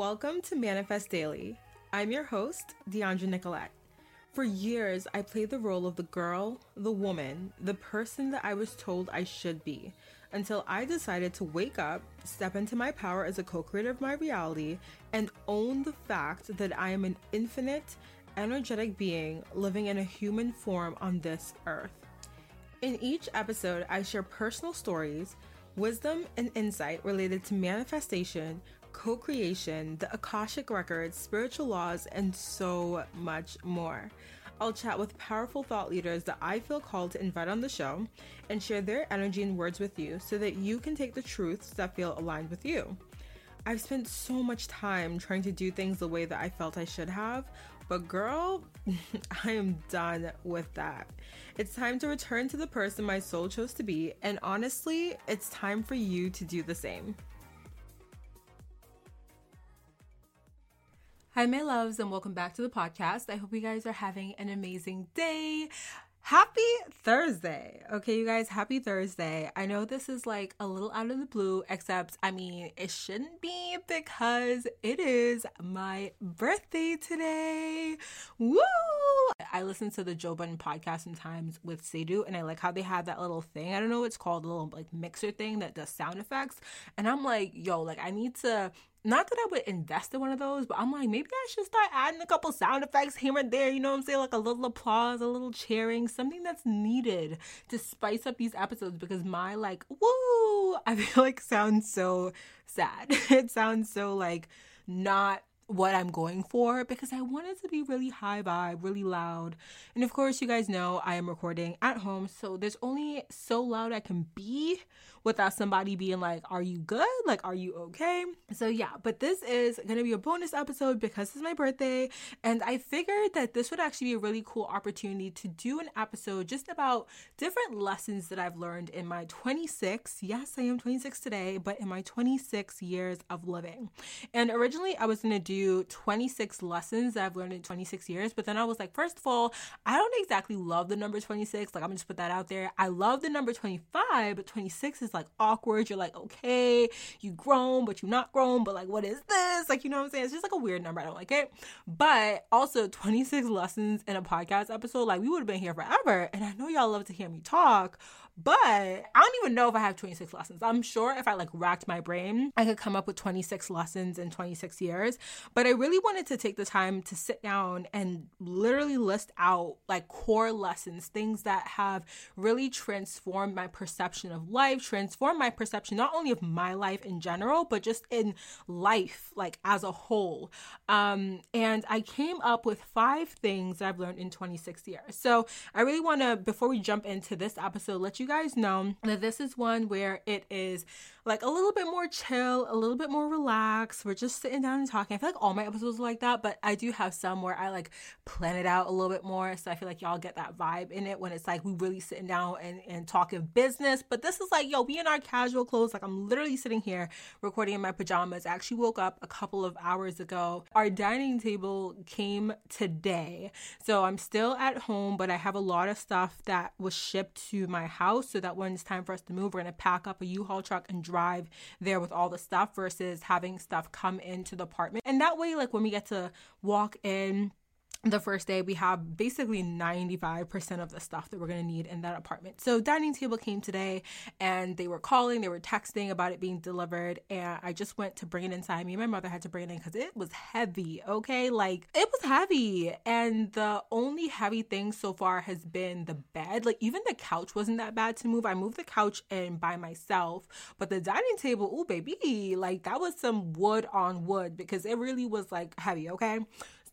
Welcome to Manifest Daily. I'm your host, Dheandra Nicolette. For years, I played the role of the girl, the woman, the person that I was told I should be, until I decided to wake up, step into my power as a co creator of my reality, and own the fact that I am an infinite, energetic being living in a human form on this earth. In each episode, I share personal stories, wisdom, and insight related to manifestation co creation, the Akashic Records, spiritual laws, and so much more. I'll chat with powerful thought leaders that I feel called to invite on the show and share their energy and words with you so that you can take the truths that feel aligned with you. I've spent so much time trying to do things the way that I felt I should have, but girl, I am done with that. It's time to return to the person my soul chose to be, and honestly, it's time for you to do the same. Hi, my loves, and welcome back to the podcast. I hope you guys are having an amazing day. Happy Thursday. Okay, you guys, happy Thursday. I know this is like a little out of the blue, except I mean, it shouldn't be because it is my birthday today. Woo! I listen to the Joe Budden podcast sometimes with Sadu, and I like how they have that little thing. I don't know what it's called, a little like mixer thing that does sound effects. And I'm like, yo, like I need to not that I would invest in one of those, but I'm like, maybe I should start adding a couple sound effects here and there. You know what I'm saying? Like a little applause, a little cheering, something that's needed to spice up these episodes because my like, woo, I feel like sounds so sad. it sounds so like not what I'm going for because I want it to be really high vibe, really loud. And of course, you guys know I am recording at home, so there's only so loud I can be without somebody being like, Are you good? Like, are you okay? So, yeah, but this is gonna be a bonus episode because it's my birthday. And I figured that this would actually be a really cool opportunity to do an episode just about different lessons that I've learned in my 26, yes, I am 26 today, but in my 26 years of living. And originally, I was gonna do 26 lessons that I've learned in 26 years, but then I was like, first of all, I don't exactly love the number 26. Like, I'm gonna just put that out there. I love the number 25, but 26 is is like awkward. You're like, okay, you grown, but you're not grown, but like, what is this? Like, you know what I'm saying? It's just like a weird number. I don't like it. But also, 26 lessons in a podcast episode, like, we would have been here forever. And I know y'all love to hear me talk, but I don't even know if I have 26 lessons. I'm sure if I like racked my brain, I could come up with 26 lessons in 26 years. But I really wanted to take the time to sit down and literally list out like core lessons, things that have really transformed my perception of life, transformed my perception not only of my life in general, but just in life, like as a whole. Um, and I came up with five things that I've learned in 26 years. So I really want to, before we jump into this episode, let you guys know that this is one where it is like a little bit more chill, a little bit more relaxed. We're just sitting down and talking. I feel like all my episodes are like that, but I do have some where I like plan it out a little bit more. So I feel like y'all get that vibe in it when it's like we really sitting down and, and talking business. But this is like, yo, we in our casual clothes. Like I'm literally sitting here recording in my pajamas. I actually woke up a couple of hours ago. Our dining table came today. So I'm still at home, but I have a lot of stuff that was shipped to my house so that when it's time for us to move, we're gonna pack up a U-Haul truck and drive there with all the stuff versus having stuff come into the apartment. And that way, like when we get to walk in, the first day we have basically 95% of the stuff that we're going to need in that apartment. So dining table came today and they were calling, they were texting about it being delivered and I just went to bring it inside. Me and my mother had to bring it in cuz it was heavy, okay? Like it was heavy and the only heavy thing so far has been the bed. Like even the couch wasn't that bad to move. I moved the couch in by myself, but the dining table, oh baby, like that was some wood on wood because it really was like heavy, okay?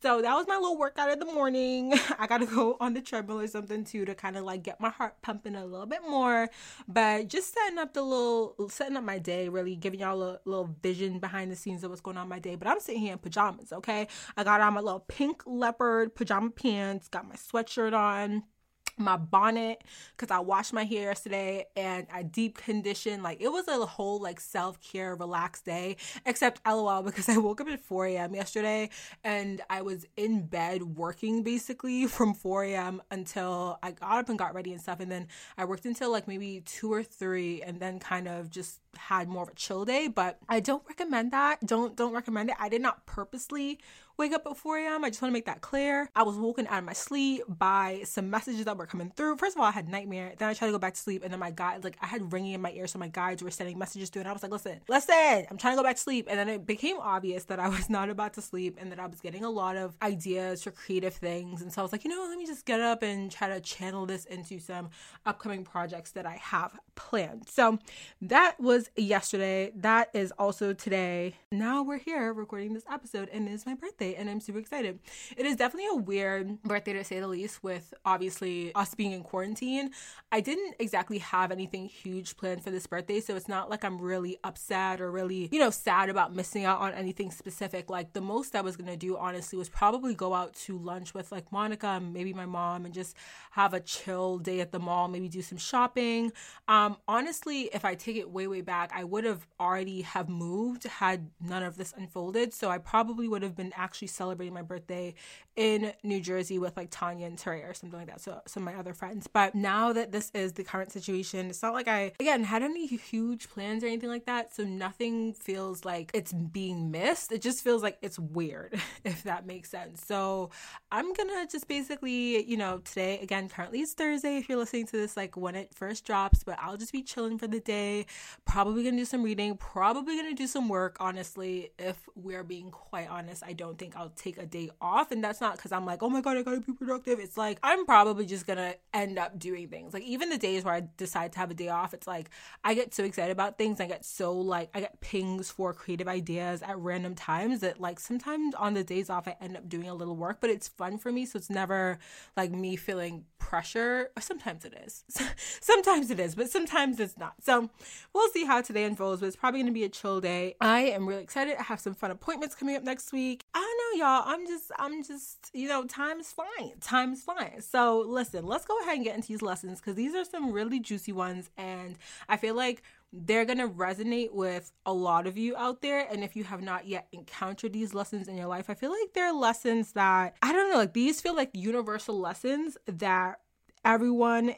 So that was my little workout of the morning. I gotta go on the treadmill or something too to kind of like get my heart pumping a little bit more. But just setting up the little, setting up my day, really giving y'all a little vision behind the scenes of what's going on my day. But I'm sitting here in pajamas, okay? I got on my little pink leopard pajama pants, got my sweatshirt on my bonnet because I washed my hair yesterday and I deep conditioned. Like it was a whole like self care, relaxed day, except lol because I woke up at 4 a.m. yesterday and I was in bed working basically from 4 a.m. until I got up and got ready and stuff. And then I worked until like maybe two or three and then kind of just had more of a chill day. But I don't recommend that. Don't don't recommend it. I did not purposely wake up at 4 a.m. I just want to make that clear. I was woken out of my sleep by some messages that were coming through. First of all, I had nightmare. Then I tried to go back to sleep, and then my guide, like, I had ringing in my ear, so my guides were sending messages through, and I was like, listen, listen, I'm trying to go back to sleep. And then it became obvious that I was not about to sleep and that I was getting a lot of ideas for creative things. And so I was like, you know let me just get up and try to channel this into some upcoming projects that I have planned. So that was yesterday. That is also today. Now we're here recording this episode, and it is my birthday birthday and I'm super excited. It is definitely a weird birthday to say the least, with obviously us being in quarantine. I didn't exactly have anything huge planned for this birthday, so it's not like I'm really upset or really, you know, sad about missing out on anything specific. Like the most I was gonna do, honestly, was probably go out to lunch with like Monica and maybe my mom and just have a chill day at the mall, maybe do some shopping. Um, honestly, if I take it way, way back, I would have already have moved had none of this unfolded. So I probably would have been actually celebrating my birthday in New Jersey with like Tanya and Teray or something like that. So some of my other friends. But now that this is the current situation, it's not like I again had any huge plans or anything like that. So nothing feels like it's being missed. It just feels like it's weird, if that makes sense. So I'm gonna just basically, you know, today again, currently it's Thursday if you're listening to this like when it first drops, but I'll just be chilling for the day. Probably gonna do some reading, probably gonna do some work, honestly, if we're being quite honest. I don't think think I'll take a day off. And that's not because I'm like, oh my God, I gotta be productive. It's like, I'm probably just gonna end up doing things. Like, even the days where I decide to have a day off, it's like, I get so excited about things. I get so, like, I get pings for creative ideas at random times that, like, sometimes on the days off, I end up doing a little work, but it's fun for me. So it's never like me feeling pressure. Sometimes it is. sometimes it is, but sometimes it's not. So we'll see how today unfolds, but it's probably gonna be a chill day. I am really excited. I have some fun appointments coming up next week. I don't know, y'all. I'm just, I'm just, you know, time's flying. Time's flying. So listen, let's go ahead and get into these lessons because these are some really juicy ones. And I feel like they're going to resonate with a lot of you out there. And if you have not yet encountered these lessons in your life, I feel like they're lessons that, I don't know, like these feel like universal lessons that everyone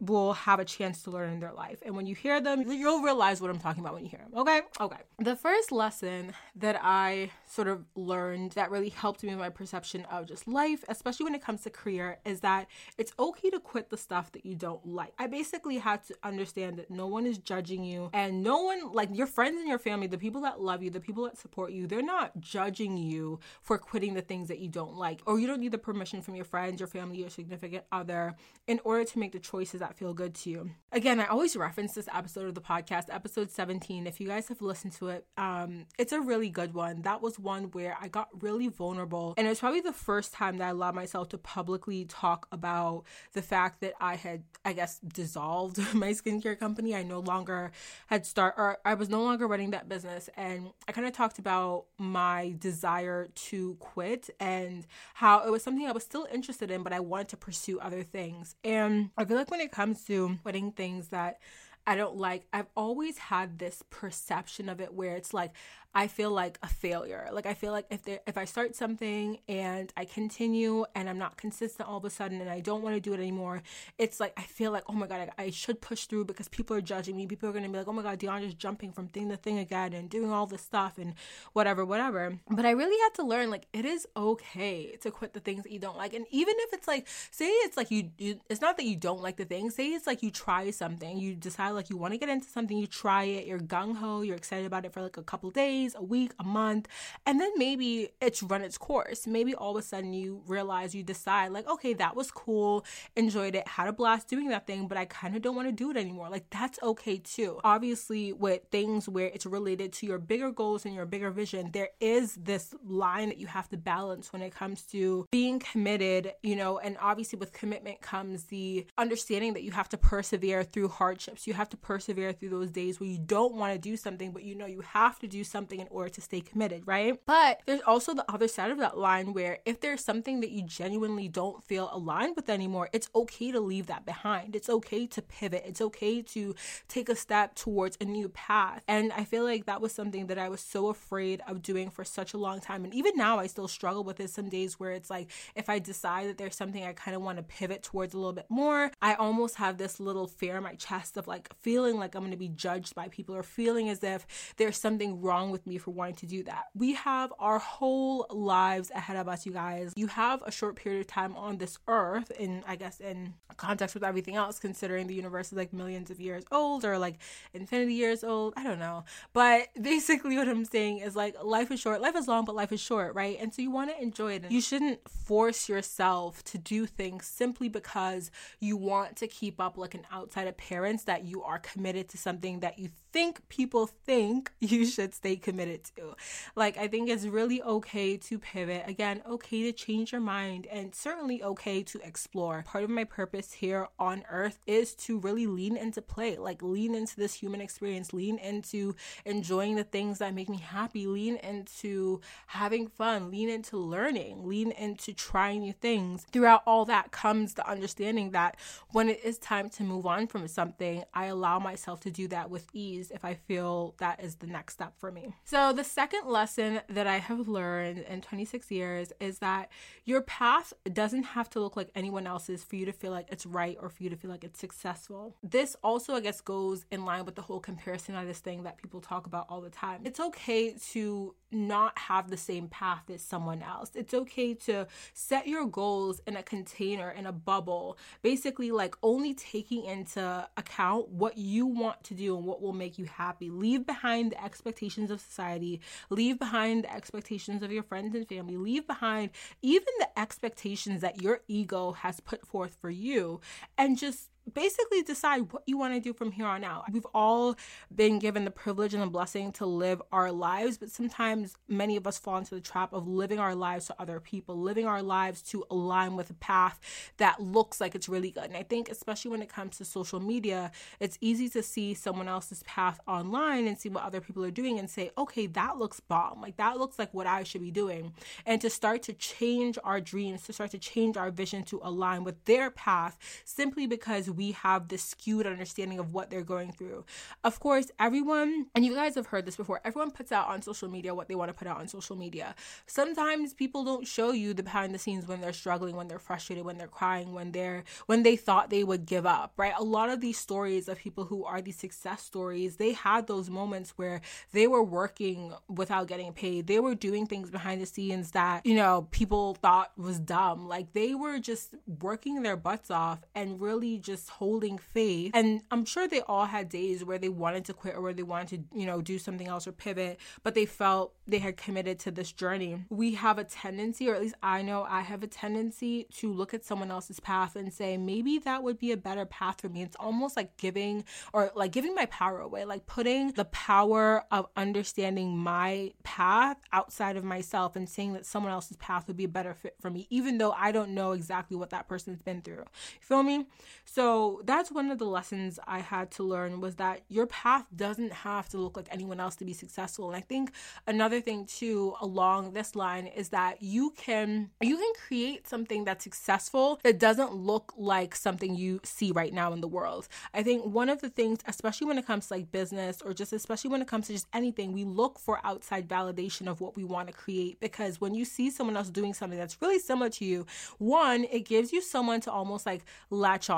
will have a chance to learn in their life. And when you hear them, you'll realize what I'm talking about when you hear them. Okay? Okay. The first lesson that I sort of learned that really helped me in my perception of just life, especially when it comes to career, is that it's okay to quit the stuff that you don't like. I basically had to understand that no one is judging you and no one, like your friends and your family, the people that love you, the people that support you, they're not judging you for quitting the things that you don't like. Or you don't need the permission from your friends, your family, your significant other in order to make the choices that feel good to you? Again, I always reference this episode of the podcast, episode 17. If you guys have listened to it, um, it's a really good one. That was one where I got really vulnerable. And it was probably the first time that I allowed myself to publicly talk about the fact that I had, I guess, dissolved my skincare company. I no longer had start or I was no longer running that business. And I kind of talked about my desire to quit and how it was something I was still interested in, but I wanted to pursue other things. And I feel like when it comes to quitting things that I don't like, I've always had this perception of it where it's like I feel like a failure. Like I feel like if there, if I start something and I continue and I'm not consistent all of a sudden and I don't want to do it anymore, it's like I feel like oh my god, I, I should push through because people are judging me. People are gonna be like, oh my god, Dheandra's jumping from thing to thing again and doing all this stuff and whatever, whatever. But I really had to learn like it is okay to quit the things that you don't like, and even if it's like say it's like you, you it's not that you don't like the thing. Say it's like you try something, you decide like you want to get into something, you try it, you're gung ho, you're excited about it for like a couple days days, a week, a month, and then maybe it's run its course. Maybe all of a sudden you realize, you decide, like, okay, that was cool, enjoyed it, had a blast doing that thing, but I kind of don't want to do it anymore. Like, that's okay too. Obviously, with things where it's related to your bigger goals and your bigger vision, there is this line that you have to balance when it comes to being committed, you know, and obviously with commitment comes the understanding that you have to persevere through hardships. You have to persevere through those days where you don't want to do something, but you know you have to do something something in order to stay committed, right? But there's also the other side of that line where if there's something that you genuinely don't feel aligned with anymore, it's okay to leave that behind. It's okay to pivot. It's okay to take a step towards a new path. And I feel like that was something that I was so afraid of doing for such a long time. And even now, I still struggle with it some days where it's like if I decide that there's something I kind of want to pivot towards a little bit more, I almost have this little fear in my chest of like feeling like I'm going to be judged by people or feeling as if there's something wrong with me for wanting to do that. We have our whole lives ahead of us, you guys. You have a short period of time on this earth, and I guess in context with everything else, considering the universe is like millions of years old or like infinity years old. I don't know. But basically, what I'm saying is like life is short, life is long, but life is short, right? And so you want to enjoy it. You shouldn't force yourself to do things simply because you want to keep up like an outside appearance that you are committed to something that you think people think you should stay committed to. Like, I think it's really okay to pivot. Again, okay to change your mind, and certainly okay to explore. Part of my purpose here on earth is to really lean into play, like, lean into this human experience, lean into enjoying the things that make me happy, lean into having fun, lean into learning, lean into trying new things. Throughout all that comes the understanding that when it is time to move on from something, I allow myself to do that with ease if I feel that is the next step for me. So, the second lesson that I have learned in 26 years is that your path doesn't have to look like anyone else's for you to feel like it's right or for you to feel like it's successful. This also, I guess, goes in line with the whole comparison of this thing that people talk about all the time. It's okay to not have the same path as someone else. It's okay to set your goals in a container, in a bubble, basically, like only taking into account what you want to do and what will make you happy. Leave behind the expectations of society, leave behind the expectations of your friends and family, leave behind even the expectations that your ego has put forth for you, and just basically decide what you want to do from here on out. We've all been given the privilege and the blessing to live our lives, but sometimes many of us fall into the trap of living our lives to other people, living our lives to align with a path that looks like it's really good. And I think, especially when it comes to social media, it's easy to see someone else's path online and see what other people are doing and say, okay, that looks bomb. Like that looks like what I should be doing. And to start to change our dreams, to start to change our vision to align with their path simply because we have this skewed understanding of what they're going through. Of course, everyone, and you guys have heard this before, everyone puts out on social media what they want to put out on social media. Sometimes people don't show you the behind the scenes when they're struggling, when they're frustrated, when they're crying, when they're when they thought they would give up, right? A lot of these stories of people who are these success stories, they had those moments where they were working without getting paid. They were doing things behind the scenes that, you know, people thought was dumb. Like they were just working their butts off and really just holding faith. And I'm sure they all had days where they wanted to quit or where they wanted to, you know, do something else or pivot, but they felt they had committed to this journey. We have a tendency, or at least I know I have a tendency to look at someone else's path and say, maybe that would be a better path for me. It's almost like giving or like giving my power away, like putting the power of understanding my path outside of myself and saying that someone else's path would be a better fit for me, even though I don't know exactly what that person's been through. You feel me? So that's one of the lessons I had to learn was that your path doesn't have to look like anyone else to be successful. And I think another thing too along this line is that you can you can create something that's successful that doesn't look like something you see right now in the world. I think one of the things, especially when it comes to like business or just especially when it comes to just anything, we look for outside validation of what we want to create because when you see someone else doing something that's really similar to you, one, it gives you someone to almost like latch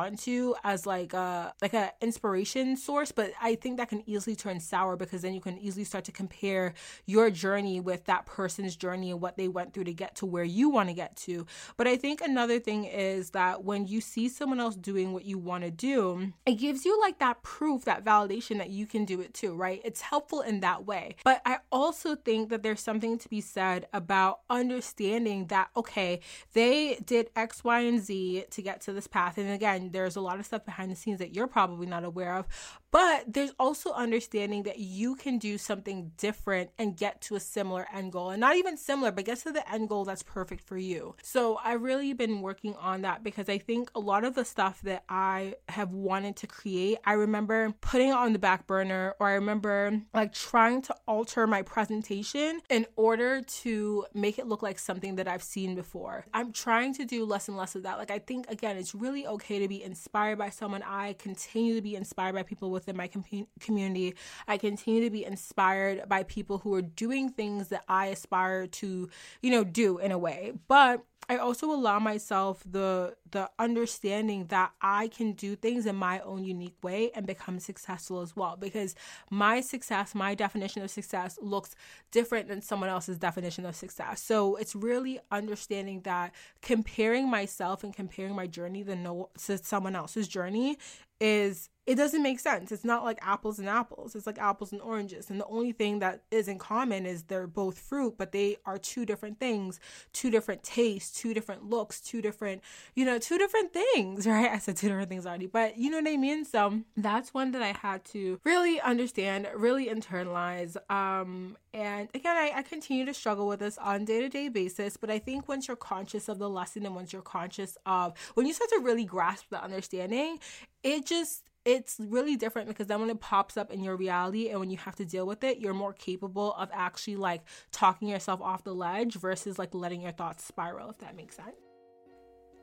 as like a like an inspiration source, but I think that can easily turn sour because then you can easily start to compare your journey with that person's journey and what they went through to get to where you want to get to. But I think another thing is that when you see someone else doing what you want to do, it gives you like that proof, that validation that you can do it too, right? It's helpful in that way. But I also think that there's something to be said about understanding that, okay, they did X, Y, and Z to get to this path. And again, there's a lot of stuff behind the scenes that you're probably not aware of. But there's also understanding that you can do something different and get to a similar end goal. And not even similar, but get to the end goal that's perfect for you. So I've really been working on that because I think a lot of the stuff that I have wanted to create, I remember putting it on the back burner, or I remember like trying to alter my presentation in order to make it look like something that I've seen before. I'm trying to do less and less of that. Like, I think, again, it's really okay to be inspired by someone. I continue to be inspired by people within my com- community. I continue to be inspired by people who are doing things that I aspire to, you know, do in a way. But I also allow myself the the understanding that I can do things in my own unique way and become successful as well because my success, my definition of success looks different than someone else's definition of success. So it's really understanding that comparing myself and comparing my journey to, no, to someone else's journey is it doesn't make sense. It's not like apples and apples. It's like apples and oranges. And the only thing that is in common is they're both fruit, but they are two different things, two different tastes, two different looks, two different, you know, two different things, right? I said two different things already, but you know what I mean? So that's one that I had to really understand, really internalize. Um, and again, I, I continue to struggle with this on day to day basis, but I think once you're conscious of the lesson and once you're conscious of when you start to really grasp the understanding, it just it's really different because then when it pops up in your reality and when you have to deal with it, you're more capable of actually like talking yourself off the ledge versus like letting your thoughts spiral, if that makes sense.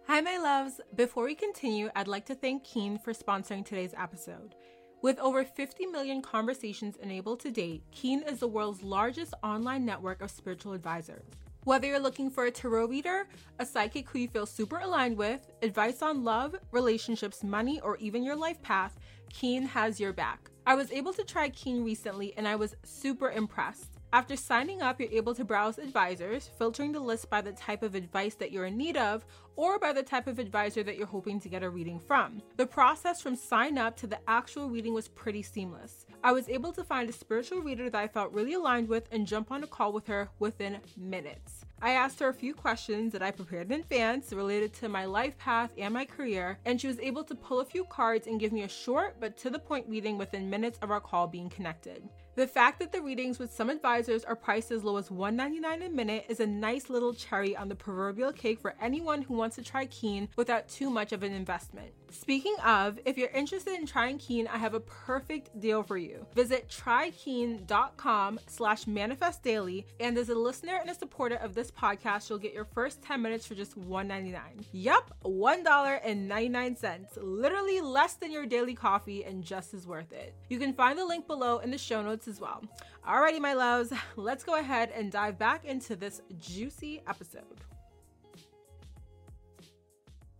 Hi, my loves. Before we continue, I'd like to thank Keen for sponsoring today's episode. With over 50 million conversations enabled to date, Keen is the world's largest online network of spiritual advisors. Whether you're looking for a tarot reader, a psychic who you feel super aligned with, advice on love, relationships, money, or even your life path, Keen has your back. I was able to try Keen recently and I was super impressed. After signing up, you're able to browse advisors, filtering the list by the type of advice that you're in need of or by the type of advisor that you're hoping to get a reading from. The process from sign up to the actual reading was pretty seamless. I was able to find a spiritual reader that I felt really aligned with and jump on a call with her within minutes. I asked her a few questions that I prepared in advance related to my life path and my career, and she was able to pull a few cards and give me a short but to the point reading within minutes of our call being connected. The fact that the readings with some advisors are priced as low as $1.99 a minute is a nice little cherry on the proverbial cake for anyone who wants to try Keen without too much of an investment. Speaking of, if you're interested in trying Keen, I have a perfect deal for you. Visit trykeen.com slash manifest daily, and as a listener and a supporter of this podcast, you'll get your first 10 minutes for just $1.99. Yup, $1.99. Literally less than your daily coffee and just as worth it. You can find the link below in the show notes as well. Alrighty, my loves, let's go ahead and dive back into this juicy episode.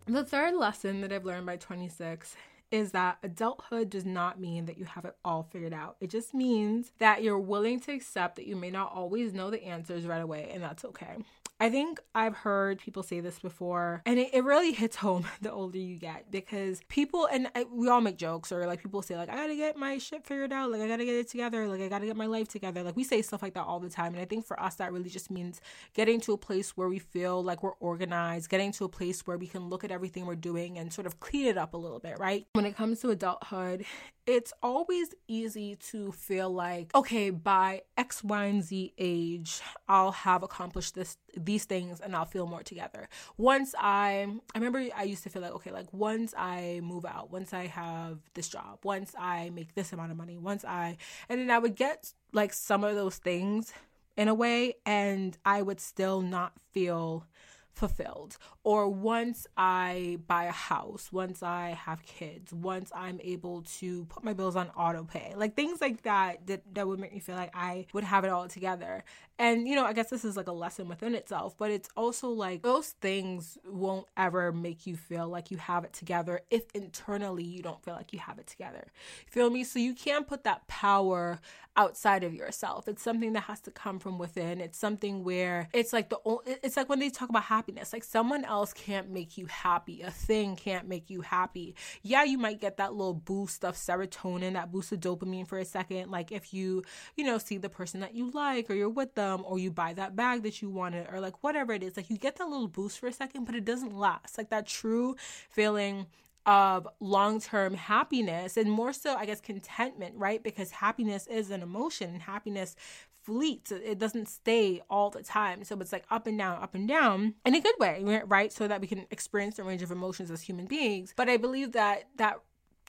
The third lesson that I've learned by 26 is that adulthood does not mean that you have it all figured out. It just means that you're willing to accept that you may not always know the answers right away, and that's okay. I think I've heard people say this before, and it, it really hits home the older you get because people, and I, we all make jokes, or like people say, like, I gotta get my shit figured out, like, I gotta get it together, like, I gotta get my life together. Like, we say stuff like that all the time. And I think for us, that really just means getting to a place where we feel like we're organized, getting to a place where we can look at everything we're doing and sort of clean it up a little bit, right? When it comes to adulthood, it's always easy to feel like, okay, by X, Y, and Z age, I'll have accomplished this these things and I'll feel more together. Once I I remember I used to feel like, okay, like once I move out, once I have this job, once I make this amount of money, once I and then I would get like some of those things in a way and I would still not feel fulfilled. Or once I buy a house, once I have kids, once I'm able to put my bills on auto pay, like things like that, that, that would make me feel like I would have it all together. And, you know, I guess this is like a lesson within itself, but it's also like those things won't ever make you feel like you have it together if internally you don't feel like you have it together. Feel me? So you can't put that power outside of yourself. It's something that has to come from within. It's something where it's like the it's like when they talk about happiness, like someone else can't make you happy. A thing can't make you happy. Yeah, you might get that little boost of serotonin, that boost of dopamine for a second, like if you, you know, see the person that you like or you're with them or you buy that bag that you wanted or like whatever it is like you get that little boost for a second but it doesn't last like that true feeling of long-term happiness and more so i guess contentment right because happiness is an emotion and happiness fleets it doesn't stay all the time so it's like up and down up and down in a good way right so that we can experience the range of emotions as human beings but i believe that that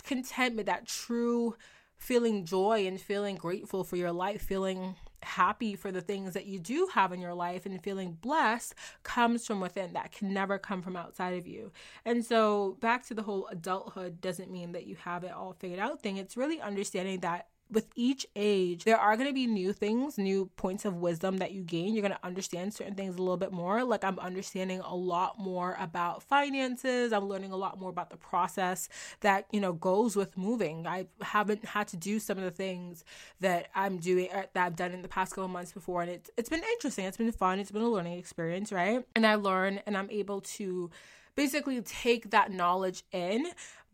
contentment that true feeling joy and feeling grateful for your life feeling happy for the things that you do have in your life and feeling blessed comes from within. That can never come from outside of you. And so, back to the whole adulthood doesn't mean that you have it all figured out thing. It's really understanding that with each age, there are going to be new things, new points of wisdom that you gain. You're going to understand certain things a little bit more. Like I'm understanding a lot more about finances. I'm learning a lot more about the process that, you know, goes with moving. I haven't had to do some of the things that I'm doing uh, that I've done in the past couple months before and it's it's been interesting. It's been fun. It's been a learning experience, right? And I learn and I'm able to basically take that knowledge in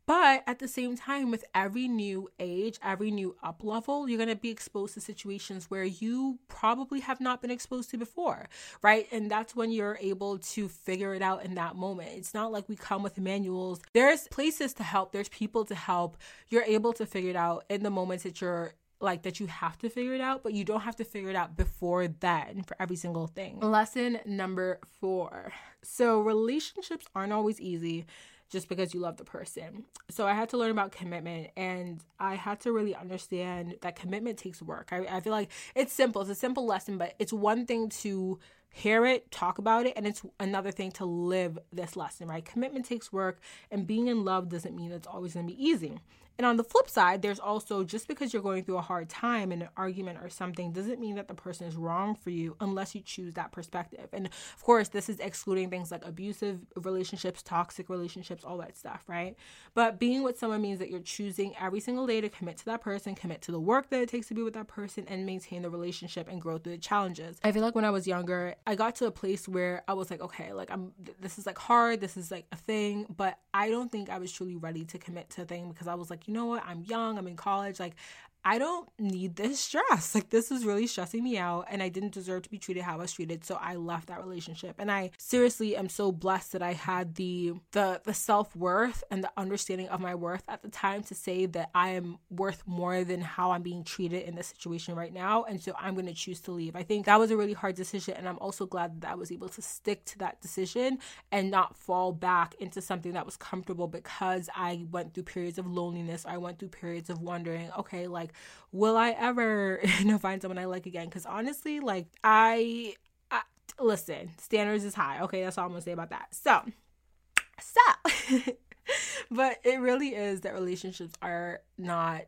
but at the same time, with every new age, every new up level, you're going to be exposed to situations where you probably have not been exposed to before, right? And that's when you're able to figure it out in that moment. It's not like we come with manuals. There's places to help, there's people to help. You're able to figure it out in the moments that you're like that you have to figure it out, but you don't have to figure it out before then for every single thing. Lesson number four. So, relationships aren't always easy just because you love the person. So I had to learn about commitment and I had to really understand that commitment takes work. I, I feel like it's simple, it's a simple lesson, but it's one thing to hear it, talk about it, and it's another thing to live this lesson, right? Commitment takes work, and being in love doesn't mean it's always gonna be easy. And on the flip side, there's also just because you're going through a hard time in an argument or something doesn't mean that the person is wrong for you unless you choose that perspective. And of course, this is excluding things like abusive relationships, toxic relationships, all that stuff, right? But being with someone means that you're choosing every single day to commit to that person, commit to the work that it takes to be with that person, and maintain the relationship and grow through the challenges. I feel like when I was younger, I got to a place where I was like, okay, like I'm, this is like hard, this is like a thing, but I don't think I was truly ready to commit to a thing because I was like, you know what? I'm young, I'm in college. Like, I don't need this stress. Like this is really stressing me out and I didn't deserve to be treated how I was treated. So I left that relationship. And I seriously am so blessed that I had the the the self-worth and the understanding of my worth at the time to say that I am worth more than how I'm being treated in this situation right now. And so I'm gonna choose to leave. I think that was a really hard decision and I'm also glad that I was able to stick to that decision and not fall back into something that was comfortable because I went through periods of loneliness. I went through periods of wondering, okay, like will I ever you know find someone I like again? Because honestly, like I, I listen, standards is high. Okay, that's all I'm gonna say about that. So, so, but it really is that relationships are not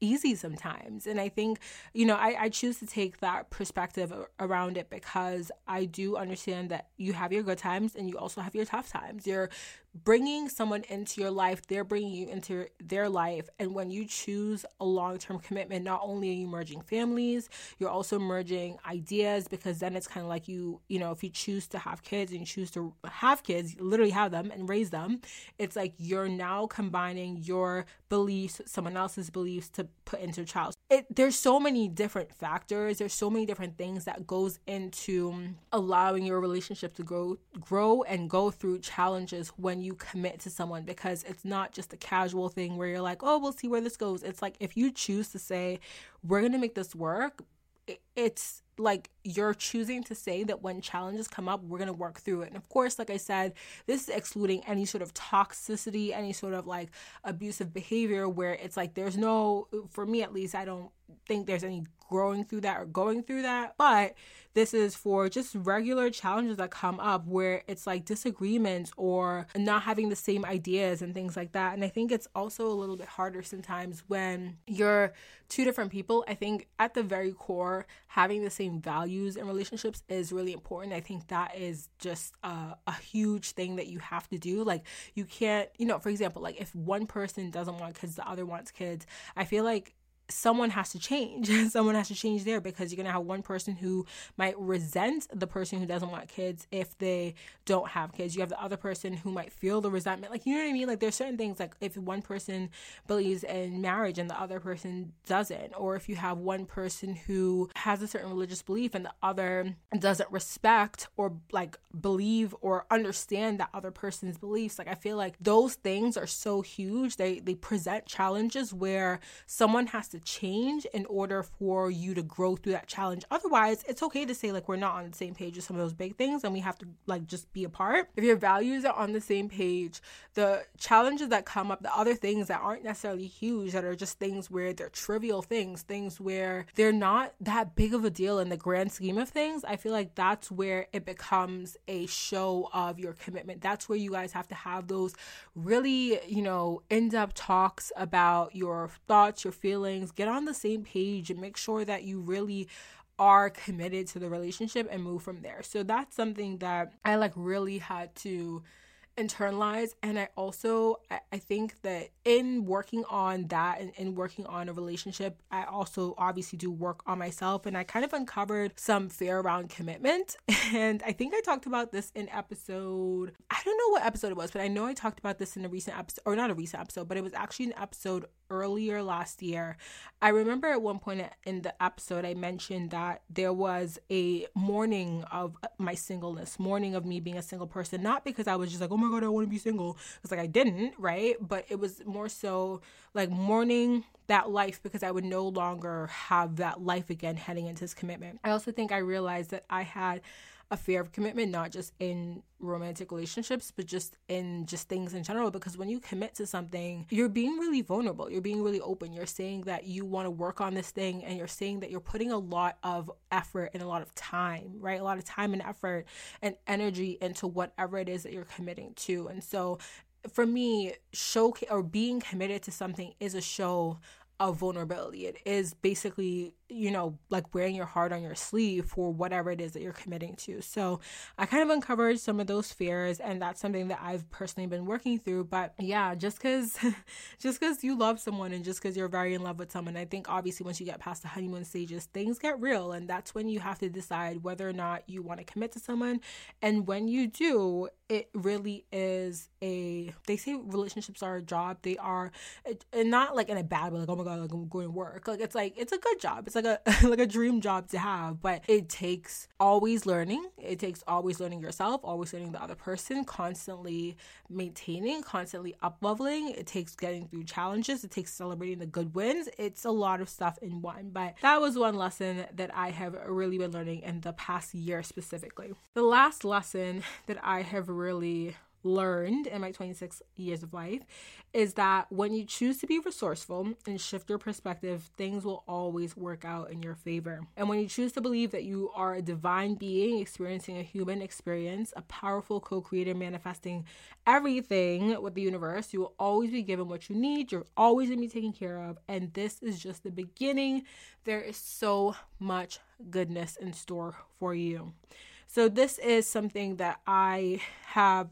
easy sometimes. And I think, you know, I, I choose to take that perspective around it because I do understand that you have your good times and you also have your tough times. Your bringing someone into your life, they're bringing you into their life. And when you choose a long term commitment, not only are you merging families, you're also merging ideas because then it's kind of like you, you know, if you choose to have kids and you choose to have kids, literally have them and raise them, it's like you're now combining your beliefs, someone else's beliefs to put into a child. It, there's so many different factors, there's so many different things that goes into allowing your relationship to grow grow and go through challenges when you commit to someone because it's not just a casual thing where you're like, "Oh, we'll see where this goes." It's like if you choose to say, "We're going to make this work," it's like you're choosing to say that when challenges come up, we're going to work through it. And of course, like I said, this is excluding any sort of toxicity, any sort of like abusive behavior where it's like there's no, for me at least, I don't think there's any growing through that or going through that. But this is for just regular challenges that come up where it's like disagreements or not having the same ideas and things like that. And I think it's also a little bit harder sometimes when you're two different people. I think at the very core, having the same values in relationships is really important. I think that is just a, a huge thing that you have to do. Like, you can't, you know, for example, like if one person doesn't want kids, the other wants kids, I feel like someone has to change. someone has to change there because you're going to have one person who might resent the person who doesn't want kids if they don't have kids. You have the other person who might feel the resentment. Like, you know what I mean? Like, there's certain things, like if one person believes in marriage and the other person doesn't, or if you have one person who has a certain religious belief and the other doesn't respect or like believe or understand that other person's beliefs. Like, I feel like those things are so huge. They, they present challenges where someone has to change in order for you to grow through that challenge. Otherwise, it's okay to say like we're not on the same page with some of those big things and we have to like just be apart. If your values are on the same page, the challenges that come up, the other things that aren't necessarily huge, that are just things where they're trivial things, things where they're not that big of a deal in the grand scheme of things, I feel like that's where it becomes a show of your commitment. That's where you guys have to have those really, you know, in depth talks about your thoughts, your feelings get on the same page and make sure that you really are committed to the relationship and move from there. So that's something that I like really had to internalize and i also i think that in working on that and in working on a relationship i also obviously do work on myself and i kind of uncovered some fear around commitment and i think i talked about this in episode i don't know what episode it was but i know i talked about this in a recent episode or not a recent episode but it was actually an episode earlier last year i remember at one point in the episode i mentioned that there was a mourning of my singleness mourning of me being a single person not because i was just like oh my god, I want to be single. It's like I didn't, right? But it was more so like mourning that life because I would no longer have that life again heading into this commitment. I also think I realized that I had a fear of commitment, not just in romantic relationships, but just in just things in general. Because when you commit to something, you're being really vulnerable. You're being really open. You're saying that you want to work on this thing and you're saying that you're putting a lot of effort and a lot of time, right? A lot of time and effort and energy into whatever it is that you're committing to. And so for me, show or being committed to something is a show of vulnerability. It is basically, you know, like wearing your heart on your sleeve for whatever it is that you're committing to. So I kind of uncovered some of those fears and that's something that I've personally been working through. But yeah, just cause just cause you love someone and just cause you're very in love with someone, I think obviously once you get past the honeymoon stages, things get real and that's when you have to decide whether or not you want to commit to someone. And when you do, it really is a they say relationships are a job they are and not like in a bad way like oh my god like i'm going to work like it's like it's a good job it's like a like a dream job to have but it takes always learning. It takes always learning yourself always learning the other person constantly maintaining constantly up leveling it takes getting through challenges. It takes celebrating the good wins. It's a lot of stuff in one but that was one lesson that i have really been learning in the past year specifically. The last lesson that i have really learned in my 26 years of life is that when you choose to be resourceful and shift your perspective, things will always work out in your favor. And when you choose to believe that you are a divine being experiencing a human experience, a powerful co creator manifesting everything with the universe, you will always be given what you need. You're always going to be taken care of. And this is just the beginning. There is so much goodness in store for you. So, this is something that I have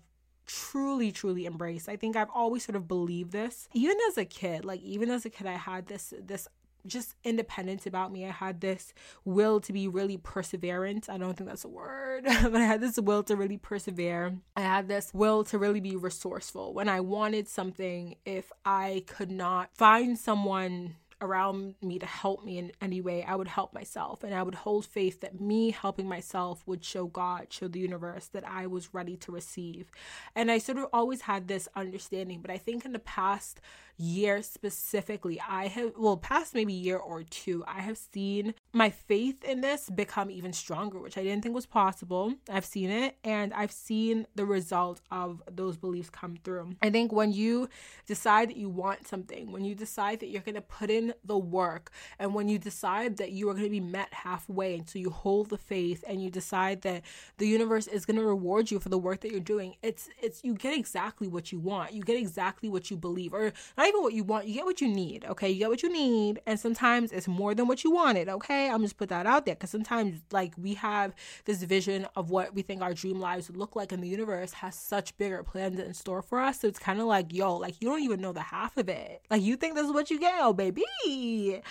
truly, truly embraced. I think I've always sort of believed this. Even as a kid, like even as a kid, I had this this just independence about me. I had this will to be really perseverant. I don't think that's a word, but I had this will to really persevere. I had this will to really be resourceful. When I wanted something, if I could not find someone around me to help me in any way, I would help myself. And I would hold faith that me helping myself would show God, show the universe that I was ready to receive. And I sort of always had this understanding. But I think in the past year specifically, I have, well, past maybe year or two, I have seen my faith in this become even stronger, which I didn't think was possible. I've seen it and I've seen the result of those beliefs come through. I think when you decide that you want something, when you decide that you're going to put in the work, and when you decide that you are going to be met halfway, and so you hold the faith and you decide that the universe is going to reward you for the work that you're doing, it's, it's, you get exactly what you want. You get exactly what you believe, or not even what you want, you get what you need, okay? You get what you need, and sometimes it's more than what you wanted, okay? I'm just put that out there because sometimes, like, we have this vision of what we think our dream lives look like, and the universe has such bigger plans in store for us. So it's kind of like, yo, like, you don't even know the half of it. Like, you think this is what you get, oh, baby.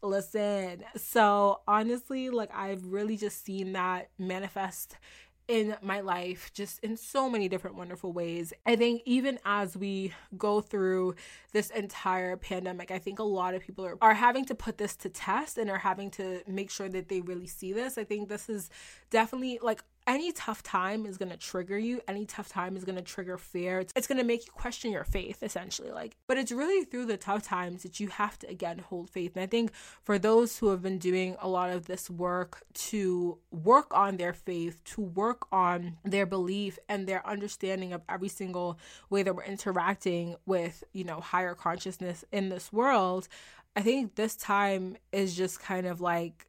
Listen, so honestly, like, I've really just seen that manifest in my life just in so many different wonderful ways. I think even as we go through this entire pandemic, I think a lot of people are, are having to put this to test and are having to make sure that they really see this. I think this is definitely like any tough time is going to trigger you any tough time is going to trigger fear. It's, it's going to make you question your faith essentially like but it's really through the tough times that you have to again hold faith. And i think for those who have been doing a lot of this work to work on their faith to work on their belief and their understanding of every single way that we're interacting with you know higher consciousness in this world i think this time is just kind of like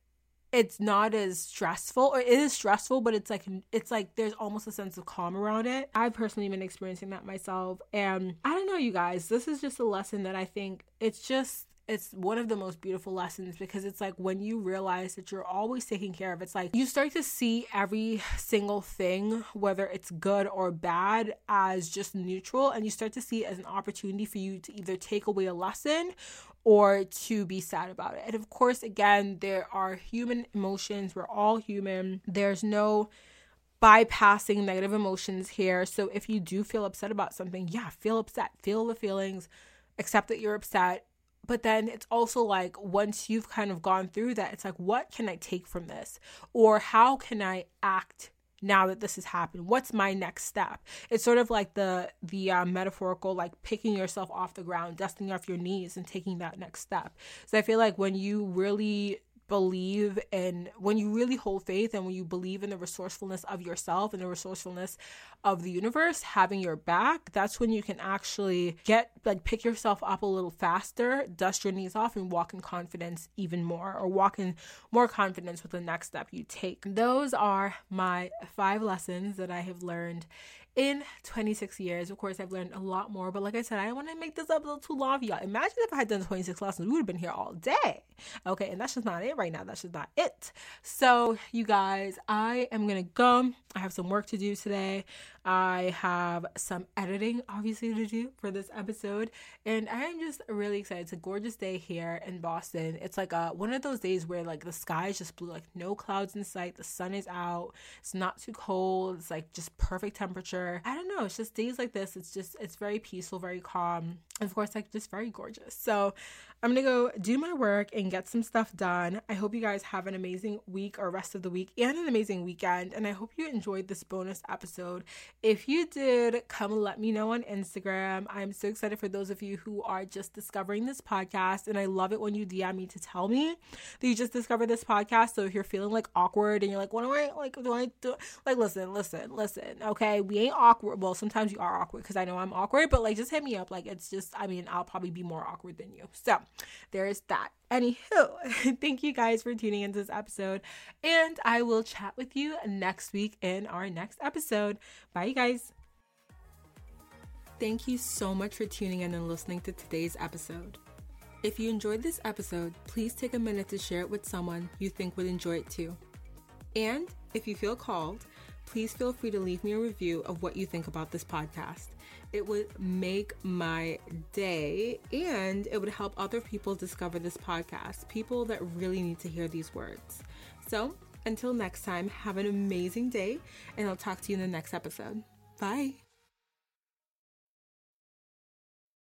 it's not as stressful or it is stressful but it's like it's like there's almost a sense of calm around it. I've personally been experiencing that myself and i don't know you guys this is just a lesson that i think it's just it's one of the most beautiful lessons because it's like when you realize that you're always taking care of it's like you start to see every single thing whether it's good or bad as just neutral and you start to see it as an opportunity for you to either take away a lesson or to be sad about it. And of course, again, there are human emotions. We're all human. There's no bypassing negative emotions here. So if you do feel upset about something, yeah, feel upset, feel the feelings, accept that you're upset. But then it's also like once you've kind of gone through that, it's like, what can I take from this? Or how can I act now that this has happened? What's my next step? It's sort of like the the uh, metaphorical like picking yourself off the ground dusting off your knees and taking that next step. So i feel like when you really believe and when you really hold faith and when you believe in the resourcefulness of yourself and the resourcefulness of the universe having your back, that's when you can actually get like pick yourself up a little faster, dust your knees off, and walk in confidence even more, or walk in more confidence with the next step you take. Those are my five lessons that I have learned in 26 years. Of course, I've learned a lot more, but like I said, I don't want to make this episode too long for y'all. Imagine if I had done 26 lessons, we would have been here all day. Okay, and that's just not it right now. That's just not it. So, you guys, I am gonna go. I have some work to do today. I have some editing, obviously, to do for this episode, and I am just really excited. It's a gorgeous day here in Boston. It's like a one of those days where like the sky is just blue, like no clouds in sight. The sun is out. It's not too cold. It's like just perfect temperature. I don't know. It's just days like this. It's just it's very peaceful, very calm, of course, like just very gorgeous. So I'm gonna go do my work and get some stuff done. I hope you guys have an amazing week or rest of the week and an amazing weekend. And I hope you enjoyed this bonus episode. If you did, come let me know on Instagram. I'm so excited for those of you who are just discovering this podcast. And I love it when you DM me to tell me that you just discovered this podcast. So if you're feeling like awkward and you're like, what do I like do I do like listen, listen, listen. Okay, we ain't awkward. Well, sometimes you are awkward because I know I'm awkward, but like just hit me up. Like it's just I mean, I'll probably be more awkward than you. So there is that. Anywho, thank you guys for tuning into this episode, and I will chat with you next week in our next episode. Bye, you guys. Thank you so much for tuning in and listening to today's episode. If you enjoyed this episode, please take a minute to share it with someone you think would enjoy it too. And if you feel called, please feel free to leave me a review of what you think about this podcast. It would make my day and it would help other people discover this podcast, people that really need to hear these words. So, until next time, have an amazing day, and I'll talk to you in the next episode. Bye.